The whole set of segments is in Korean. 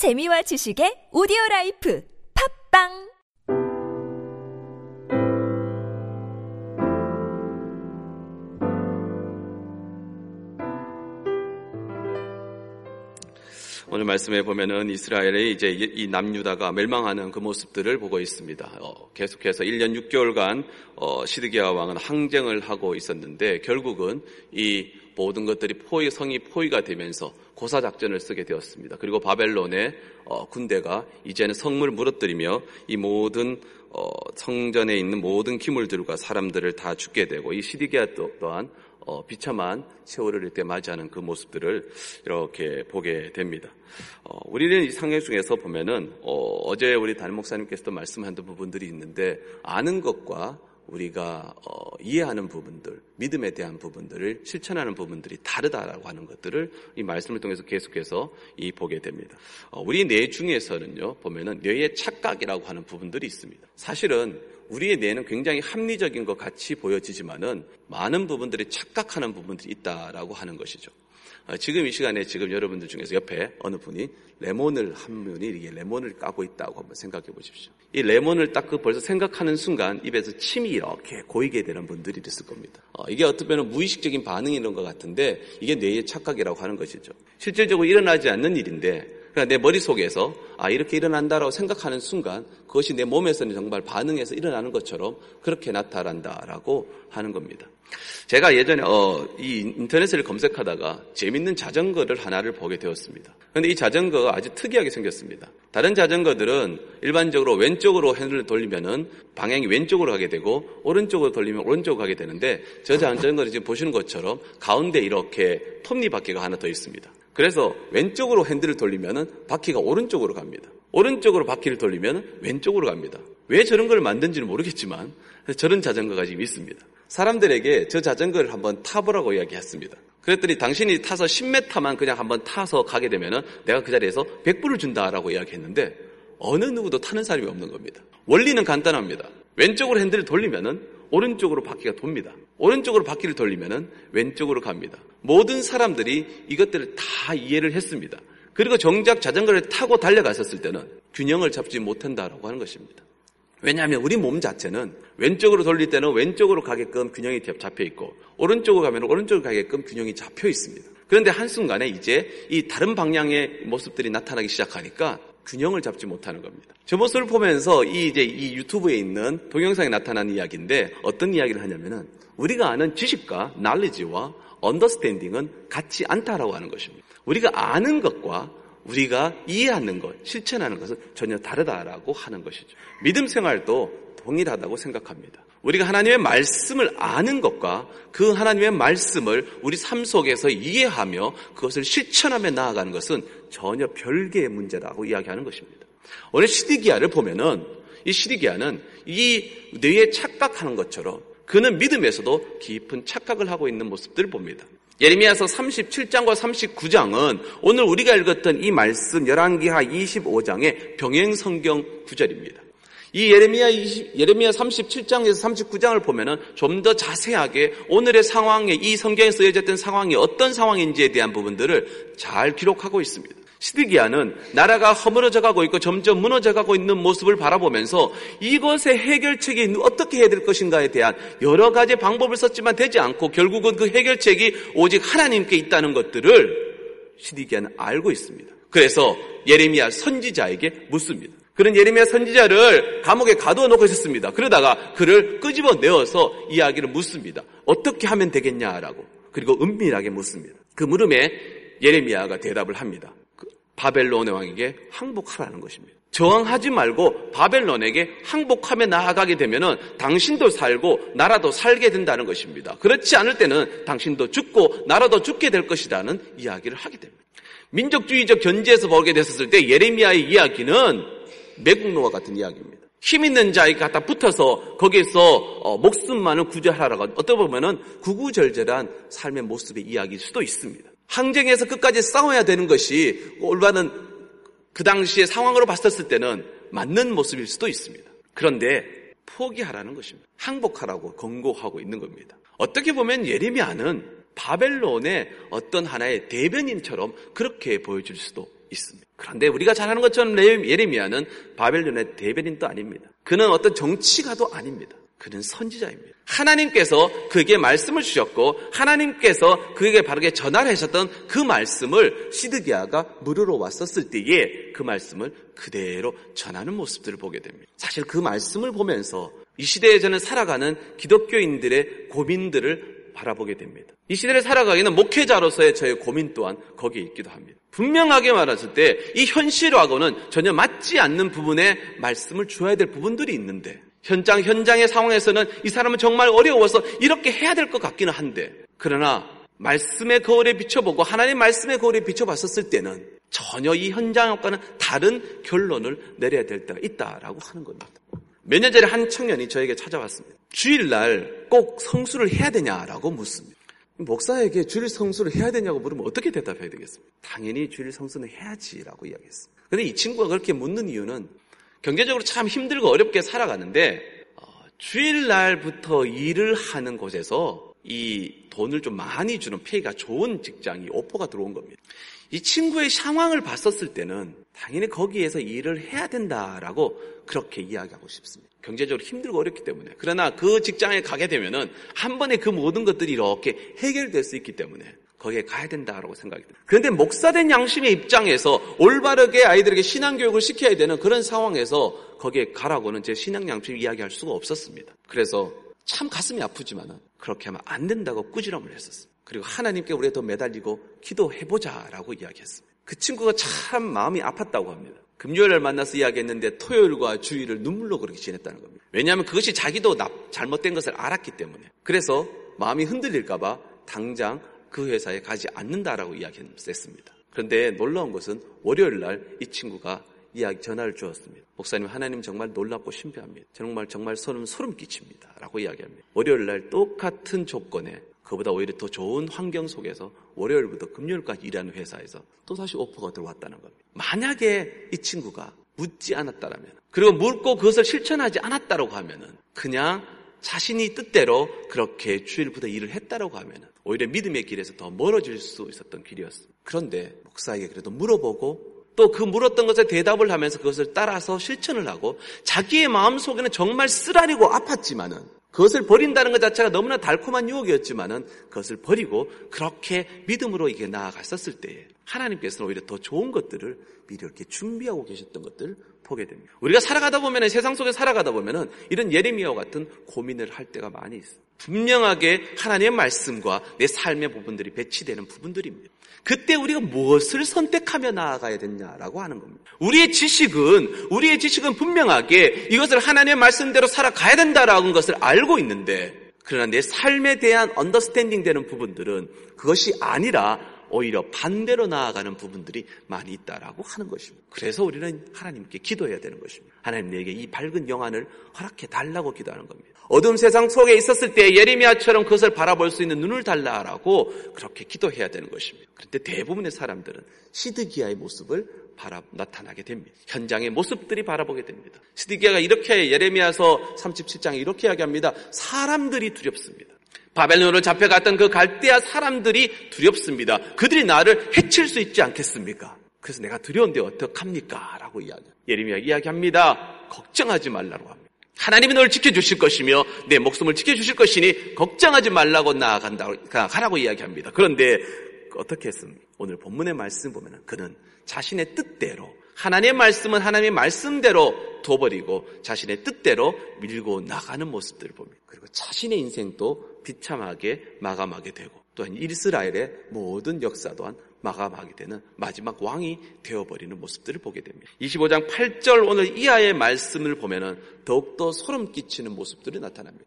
재미와 지식의 오디오 life 팟빵 오늘 말씀에 보면은 이스라엘의 이제 이 남유다가 멸망하는 그 모습들을 보고 있습니다. 어, 계속해서 1년 6개월간 어, 시드기야 왕은 항쟁을 하고 있었는데 결국은 이 모든 것들이 포위 성이 포위가 되면서 고사 작전을 쓰게 되었습니다. 그리고 바벨론의 어, 군대가 이제는 성물 무너뜨리며 이 모든 어, 성전에 있는 모든 기물들과 사람들을 다 죽게 되고 이 시디기야 또한 어, 비참한 세월을 이때 맞이하는 그 모습들을 이렇게 보게 됩니다. 어, 우리는 이 상해 중에서 보면은 어, 제 우리 담임 목사님께서도 말씀한 부분들이 있는데 아는 것과 우리가 어, 이해하는 부분들, 믿음에 대한 부분들을 실천하는 부분들이 다르다라고 하는 것들을 이 말씀을 통해서 계속해서 이 보게 됩니다. 어, 우리 뇌 중에서는요 보면은 뇌의 착각이라고 하는 부분들이 있습니다. 사실은 우리의 뇌는 굉장히 합리적인 것 같이 보여지지만은 많은 부분들이 착각하는 부분들이 있다라고 하는 것이죠. 어, 지금 이 시간에 지금 여러분들 중에서 옆에 어느 분이 레몬을 한 분이 이게 레몬을 까고 있다고 한번 생각해 보십시오. 이 레몬을 딱 그 벌써 생각하는 순간 입에서 침이 이렇게 고이게 되는 분들이 있을 겁니다. 어, 이게 어떻게 보면 무의식적인 반응이 런것 같은데 이게 뇌의 착각이라고 하는 것이죠. 실질적으로 일어나지 않는 일인데 그러니까 내 머릿속에서 아 이렇게 일어난다라고 생각하는 순간 그것이 내 몸에서는 정말 반응해서 일어나는 것처럼 그렇게 나타난다라고 하는 겁니다. 제가 예전에 어, 이 인터넷을 검색하다가 재밌는 자전거를 하나를 보게 되었습니다. 그런데 이 자전거가 아주 특이하게 생겼습니다. 다른 자전거들은 일반적으로 왼쪽으로 핸들을 돌리면은 방향이 왼쪽으로 가게 되고 오른쪽으로 돌리면 오른쪽으로 가게 되는데 저 자전거를 지금 보시는 것처럼 가운데 이렇게 톱니바퀴가 하나 더 있습니다. 그래서 왼쪽으로 핸들을 돌리면은 바퀴가 오른쪽으로 갑니다. 오른쪽으로 바퀴를 돌리면 왼쪽으로 갑니다. 왜 저런 걸 만든지는 모르겠지만 저런 자전거가 지금 있습니다. 사람들에게 저 자전거를 한번 타보라고 이야기했습니다. 그랬더니 당신이 타서 10m만 그냥 한번 타서 가게 되면 내가 그 자리에서 100불을 준다라고 이야기했는데 어느 누구도 타는 사람이 없는 겁니다. 원리는 간단합니다. 왼쪽으로 핸들을 돌리면은 오른쪽으로 바퀴가 돕니다. 오른쪽으로 바퀴를 돌리면은 왼쪽으로 갑니다. 모든 사람들이 이것들을 다 이해를 했습니다. 그리고 정작 자전거를 타고 달려갔었을 때는 균형을 잡지 못한다라고 하는 것입니다. 왜냐하면 우리 몸 자체는 왼쪽으로 돌릴 때는 왼쪽으로 가게끔 균형이 잡혀 있고 오른쪽으로 가면 오른쪽으로 가게끔 균형이 잡혀 있습니다. 그런데 한순간에 이제 이 다른 방향의 모습들이 나타나기 시작하니까 균형을 잡지 못하는 겁니다. 저 모습을 보면서 이 이제 이 유튜브에 있는 동영상에 나타난 이야기인데 어떤 이야기를 하냐면은 우리가 아는 지식과 날리지와 언더스탠딩은 같지 않다라고 하는 것입니다. 우리가 아는 것과 우리가 이해하는 것, 실천하는 것은 전혀 다르다라고 하는 것이죠. 믿음 생활도 동일하다고 생각합니다. 우리가 하나님의 말씀을 아는 것과 그 하나님의 말씀을 우리 삶 속에서 이해하며 그것을 실천하며 나아가는 것은 전혀 별개의 문제라고 이야기하는 것입니다. 오늘 시디기아를 보면은 이 시디기아는 이 뇌에 착각하는 것처럼 그는 믿음에서도 깊은 착각을 하고 있는 모습들을 봅니다. 예레미야서 37장과 39장은 오늘 우리가 읽었던 이 말씀 11기하 25장의 병행 성경 구절입니다. 이 예레미야 20, 예레미야 37장에서 39장을 보면은 좀 더 자세하게 오늘의 상황에 이 성경에 쓰여졌던 상황이 어떤 상황인지에 대한 부분들을 잘 기록하고 있습니다. 시드기야는 나라가 허물어져 가고 있고 점점 무너져 가고 있는 모습을 바라보면서 이것의 해결책이 어떻게 해야 될 것인가에 대한 여러 가지 방법을 썼지만 되지 않고 결국은 그 해결책이 오직 하나님께 있다는 것들을 시드기야는 알고 있습니다. 그래서 예레미야 선지자에게 묻습니다. 그런 예레미야 선지자를 감옥에 가두어 놓고 있었습니다. 그러다가 그를 끄집어 내어서 이야기를 묻습니다. 어떻게 하면 되겠냐라고. 그리고 은밀하게 묻습니다. 그 물음에 예레미야가 대답을 합니다. 그 바벨론의 왕에게 항복하라는 것입니다. 저항하지 말고 바벨론에게 항복하며 나아가게 되면은 당신도 살고 나라도 살게 된다는 것입니다. 그렇지 않을 때는 당신도 죽고 나라도 죽게 될 것이라는 이야기를 하게 됩니다. 민족주의적 견지에서 보게 됐을 때 예레미야의 이야기는 매국노와 같은 이야기입니다. 힘 있는 자에게 갖다 붙어서 거기에서 어, 목숨만을 구제하라고 어떻게 보면은 구구절절한 삶의 모습의 이야기일 수도 있습니다. 항쟁에서 끝까지 싸워야 되는 것이 올바른 그 당시의 상황으로 봤었을 때는 맞는 모습일 수도 있습니다. 그런데 포기하라는 것입니다. 항복하라고 권고하고 있는 겁니다. 어떻게 보면 예레미야는 바벨론의 어떤 하나의 대변인처럼 그렇게 보여줄 수도 있습니다. 그런데 우리가 잘 아는 것처럼 예레미야는 바벨론의 대변인도 아닙니다. 그는 어떤 정치가도 아닙니다. 그는 선지자입니다. 하나님께서 그에게 말씀을 주셨고 하나님께서 그에게 바르게 전하를 하셨던 그 말씀을 시드기야가 물으러 왔었을 때에 그 말씀을 그대로 전하는 모습들을 보게 됩니다. 사실 그 말씀을 보면서 이 시대에 저는 살아가는 기독교인들의 고민들을 바라보게 됩니다. 이 시대를 살아가기는 목회자로서의 저의 고민 또한 거기에 있기도 합니다. 분명하게 말했을 때 이 현실하고는 전혀 맞지 않는 부분에 말씀을 주어야 될 부분들이 있는데 현장, 현장의 상황에서는 이 사람은 정말 어려워서 이렇게 해야 될 것 같기는 한데, 그러나 말씀의 거울에 비춰보고 하나님의 말씀의 거울에 비춰봤었을 때는 전혀 이 현장과는 다른 결론을 내려야 될 때가 있다라고 하는 겁니다. 몇 년 전에 한 청년이 저에게 찾아왔습니다. 주일날 꼭 성수를 해야 되냐라고 묻습니다. 목사에게 주일 성수를 해야 되냐고 물으면 어떻게 대답해야 되겠습니까? 당연히 주일 성수는 해야지라고 이야기했습니다. 그런데 이 친구가 그렇게 묻는 이유는 경제적으로 참 힘들고 어렵게 살아가는데 어, 주일날부터 일을 하는 곳에서 이 돈을 좀 많이 주는 페이가 좋은 직장이 오퍼가 들어온 겁니다. 이 친구의 상황을 봤었을 때는 당연히 거기에서 일을 해야 된다라고 그렇게 이야기하고 싶습니다. 경제적으로 힘들고 어렵기 때문에. 그러나 그 직장에 가게 되면은 한 번에 그 모든 것들이 이렇게 해결될 수 있기 때문에 거기에 가야 된다라고 생각이 듭니다. 그런데 목사된 양심의 입장에서 올바르게 아이들에게 신앙교육을 시켜야 되는 그런 상황에서 거기에 가라고는 제 신앙 양심 이야기할 수가 없었습니다. 그래서 참 가슴이 아프지만은 그렇게 하면 안 된다고 꾸지람을 했었어요. 그리고 하나님께 우리가 더 매달리고 기도해보자라고 이야기했습니다. 그 친구가 참 마음이 아팠다고 합니다. 금요일 날 만나서 이야기했는데 토요일과 주일을 눈물로 그렇게 지냈다는 겁니다. 왜냐하면 그것이 자기도 잘못된 것을 알았기 때문에. 그래서 마음이 흔들릴까봐 당장 그 회사에 가지 않는다라고 이야기했습니다. 그런데 놀라운 것은 월요일 날 이 친구가 이야기 전화를 주었습니다. 목사님 하나님 정말 놀랍고 신비합니다. 정말 정말 소름 소름 끼칩니다. 라고 이야기합니다. 월요일 날 똑같은 조건에 그보다 오히려 더 좋은 환경 속에서 월요일부터 금요일까지 일하는 회사에서 또 다시 오퍼가 들어왔다는 겁니다. 만약에 이 친구가 묻지 않았다라면 그리고 묻고 그것을 실천하지 않았다라고 하면은 그냥 자신이 뜻대로 그렇게 주일부터 일을 했다라고 하면 오히려 믿음의 길에서 더 멀어질 수 있었던 길이었습니다. 그런데 목사에게 그래도 물어보고 또 그 물었던 것에 대답을 하면서 그것을 따라서 실천을 하고 자기의 마음속에는 정말 쓰라리고 아팠지만은 그것을 버린다는 것 자체가 너무나 달콤한 유혹이었지만은 그것을 버리고 그렇게 믿음으로 이게 나아갔었을 때에 하나님께서는 오히려 더 좋은 것들을 미리 이렇게 준비하고 계셨던 것들 보게 됩니다. 우리가 살아가다 보면 세상 속에 살아가다 보면은 이런 예레미야와 같은 고민을 할 때가 많이 있어요. 분명하게 하나님의 말씀과 내 삶의 부분들이 배치되는 부분들입니다. 그때 우리가 무엇을 선택하며 나아가야 되냐라고 하는 겁니다. 우리의 지식은 우리의 지식은 분명하게 이것을 하나님의 말씀대로 살아가야 된다라는 것을 알고 있는데 그러나 내 삶에 대한 언더스탠딩 되는 부분들은 그것이 아니라 오히려 반대로 나아가는 부분들이 많이 있다라고 하는 것입니다. 그래서 우리는 하나님께 기도해야 되는 것입니다. 하나님 내게 이 밝은 영안을 허락해 달라고 기도하는 겁니다. 어두운 세상 속에 있었을 때 예레미야처럼 그것을 바라볼 수 있는 눈을 달라라고 그렇게 기도해야 되는 것입니다. 그런데 대부분의 사람들은 시드기야의 모습을 바라 나타나게 됩니다. 현장의 모습들이 바라보게 됩니다. 시드기야가 이렇게 예레미야서 37장에 이렇게 이야기합니다. 사람들이 두렵습니다. 바벨론으로 잡혀갔던 그 갈대아 사람들이 두렵습니다. 그들이 나를 해칠 수 있지 않겠습니까? 그래서 내가 두려운데 어떡합니까? 라고 이야기. 예레미야 이야기합니다. 걱정하지 말라고 합니다. 하나님이 너를 지켜주실 것이며 내 목숨을 지켜주실 것이니 걱정하지 말라고 나아간다 가라고 이야기합니다. 그런데 어떻게 했습니까? 오늘 본문의 말씀 보면 그는 자신의 뜻대로 하나님의 말씀은 하나님의 말씀대로 둬버리고 자신의 뜻대로 밀고 나가는 모습들을 봅니다. 그리고 자신의 인생도 비참하게 마감하게 되고 또한 이스라엘의 모든 역사 또한 마감하게 되는 마지막 왕이 되어버리는 모습들을 보게 됩니다. 25장 8절 오늘 이하의 말씀을 보면은 더욱더 소름 끼치는 모습들이 나타납니다.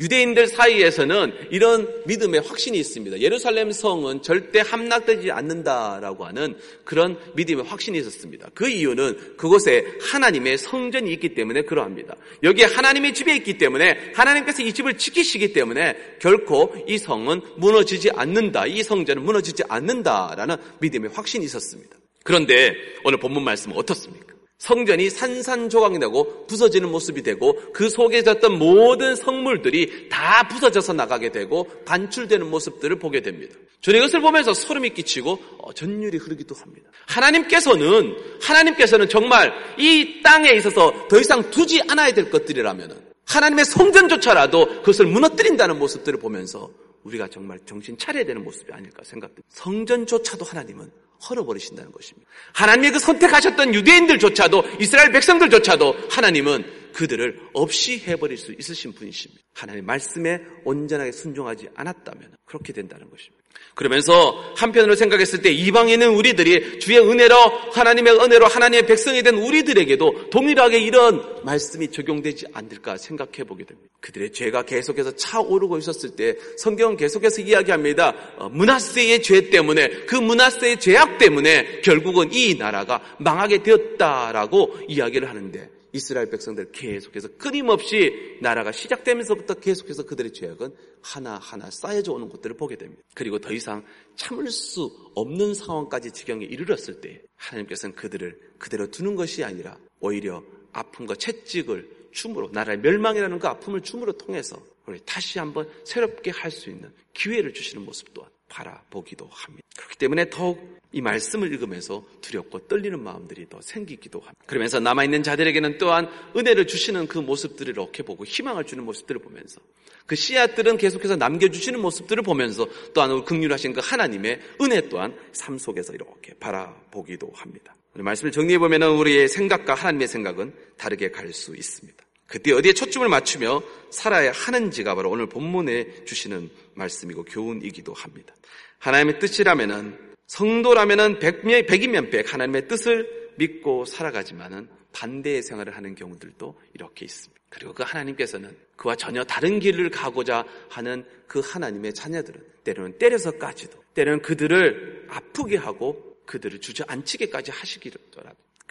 유대인들 사이에서는 이런 믿음의 확신이 있습니다. 예루살렘 성은 절대 함락되지 않는다라고 하는 그런 믿음의 확신이 있었습니다. 그 이유는 그곳에 하나님의 성전이 있기 때문에 그러합니다. 여기에 하나님의 집에 있기 때문에 하나님께서 이 집을 지키시기 때문에 결코 이 성은 무너지지 않는다. 이 성전은 무너지지 않는다라는 믿음의 확신이 있었습니다. 그런데 오늘 본문 말씀은 어떻습니까? 성전이 산산조각이 되고 부서지는 모습이 되고 그 속에 있었던 모든 성물들이 다 부서져서 나가게 되고 반출되는 모습들을 보게 됩니다. 저는 이것을 보면서 소름이 끼치고 어, 전율이 흐르기도 합니다. 하나님께서는 하나님께서는 정말 이 땅에 있어서 더 이상 두지 않아야 될 것들이라면 하나님의 성전조차라도 그것을 무너뜨린다는 모습들을 보면서 우리가 정말 정신 차려야 되는 모습이 아닐까 생각됩니다. 성전조차도 하나님은 헐어버리신다는 것입니다. 하나님의 그 선택하셨던 유대인들조차도 이스라엘 백성들조차도 하나님은 그들을 없이 해버릴 수 있으신 분이십니다. 하나님 말씀에 온전하게 순종하지 않았다면 그렇게 된다는 것입니다. 그러면서 한편으로 생각했을 때 있는 우리들이 주의 은혜로 하나님의 은혜로 하나님의 백성이 된 우리들에게도 동일하게 이런 말씀이 적용되지 않을까 생각해 보게 됩니다. 그들의 죄가 계속해서 차오르고 있었을 때 성경은 계속해서 이야기합니다. 어, 문하세의 죄 때문에 그 문하세의 죄악 때문에 결국은 이 나라가 망하게 되었다라고 이야기를 하는데 이스라엘 백성들 계속해서 끊임없이 나라가 시작되면서부터 계속해서 그들의 죄악은 하나하나 쌓여져 오는 것들을 보게 됩니다. 그리고 더 이상 참을 수 없는 상황까지 지경에 이르렀을 때 하나님께서는 그들을 그대로 두는 것이 아니라 오히려 아픔과 채찍을 춤으로 나라의 멸망이라는 그 아픔을 춤으로 통해서 우리 다시 한번 새롭게 할 수 있는 기회를 주시는 모습 또한 바라보기도 합니다. 그렇기 때문에 더욱 이 말씀을 읽으면서 두렵고 떨리는 마음들이 더 생기기도 합니다. 그러면서 남아있는 자들에게는 또한 은혜를 주시는 그 모습들을 이렇게 보고 희망을 주는 모습들을 보면서 그 씨앗들은 계속해서 남겨주시는 모습들을 보면서 또한 극률하신 그 하나님의 은혜 또한 삶 속에서 이렇게 바라보기도 합니다. 말씀을 정리해보면 우리의 생각과 하나님의 생각은 다르게 갈 수 있습니다. 그때 어디에 초점을 맞추며 살아야 하는지가 바로 오늘 본문에 주시는 말씀이고 교훈이기도 합니다. 하나님의 뜻이라면은 성도라면은 백이면 백 하나님의 뜻을 믿고 살아가지만은 반대의 생활을 하는 경우들도 이렇게 있습니다. 그리고 그 하나님께서는 그와 전혀 다른 길을 가고자 하는 그 하나님의 자녀들은 때로는 때려서까지도 때로는 그들을 아프게 하고 그들을 주저앉히게까지 하시기라도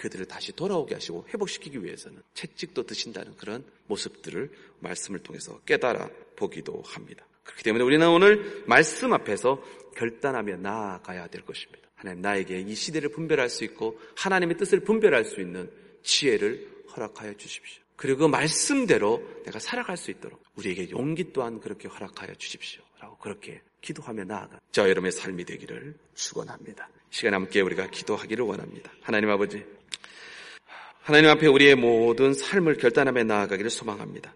그들을 다시 돌아오게 하시고 회복시키기 위해서는 채찍도 드신다는 그런 모습들을 말씀을 통해서 깨달아 보기도 합니다. 그렇기 때문에 우리는 오늘 말씀 앞에서 결단하며 나아가야 될 것입니다. 하나님 나에게 이 시대를 분별할 수 있고 하나님의 뜻을 분별할 수 있는 지혜를 허락하여 주십시오. 그리고 그 말씀대로 내가 살아갈 수 있도록 우리에게 용기 또한 그렇게 허락하여 주십시오. 라고 그렇게 기도하며 나아가 저 여러분의 삶이 되기를 축원합니다. 시간 함께 우리가 기도하기를 원합니다. 하나님 아버지 하나님 앞에 우리의 모든 삶을 결단하며 나아가기를 소망합니다.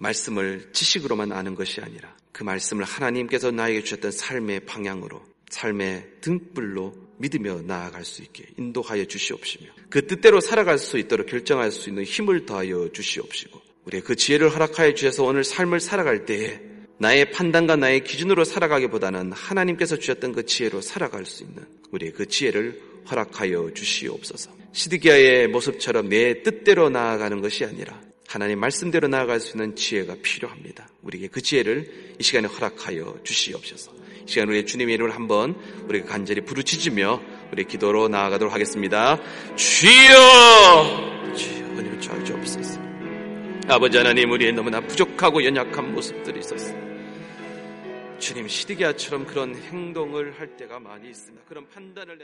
말씀을 지식으로만 아는 것이 아니라 그 말씀을 하나님께서 나에게 주셨던 삶의 방향으로 삶의 등불로 믿으며 나아갈 수 있게 인도하여 주시옵시며 그 뜻대로 살아갈 수 있도록 결정할 수 있는 힘을 더하여 주시옵시고 우리의 그 지혜를 허락하여 주셔서 오늘 삶을 살아갈 때에 나의 판단과 나의 기준으로 살아가기보다는 하나님께서 주셨던 그 지혜로 살아갈 수 있는 우리의 그 지혜를 허락하여 주시옵소서. 시드기야의 모습처럼 내 뜻대로 나아가는 것이 아니라 하나님 말씀대로 나아갈 수 있는 지혜가 필요합니다. 우리에게 그 지혜를 이 시간에 허락하여 주시옵소서. 이 시간 우리 주님의 이름을 한번 우리가 간절히 부르짖으며 우리 기도로 나아가도록 하겠습니다. 주여! 주여 은혜를 주옵소서. 아버지 하나님 우리의 너무나 부족하고 연약한 모습들이 있었습니다. 주님 시디기아처럼 그런 행동을 할 때가 많이 있습니다. 그런 판단을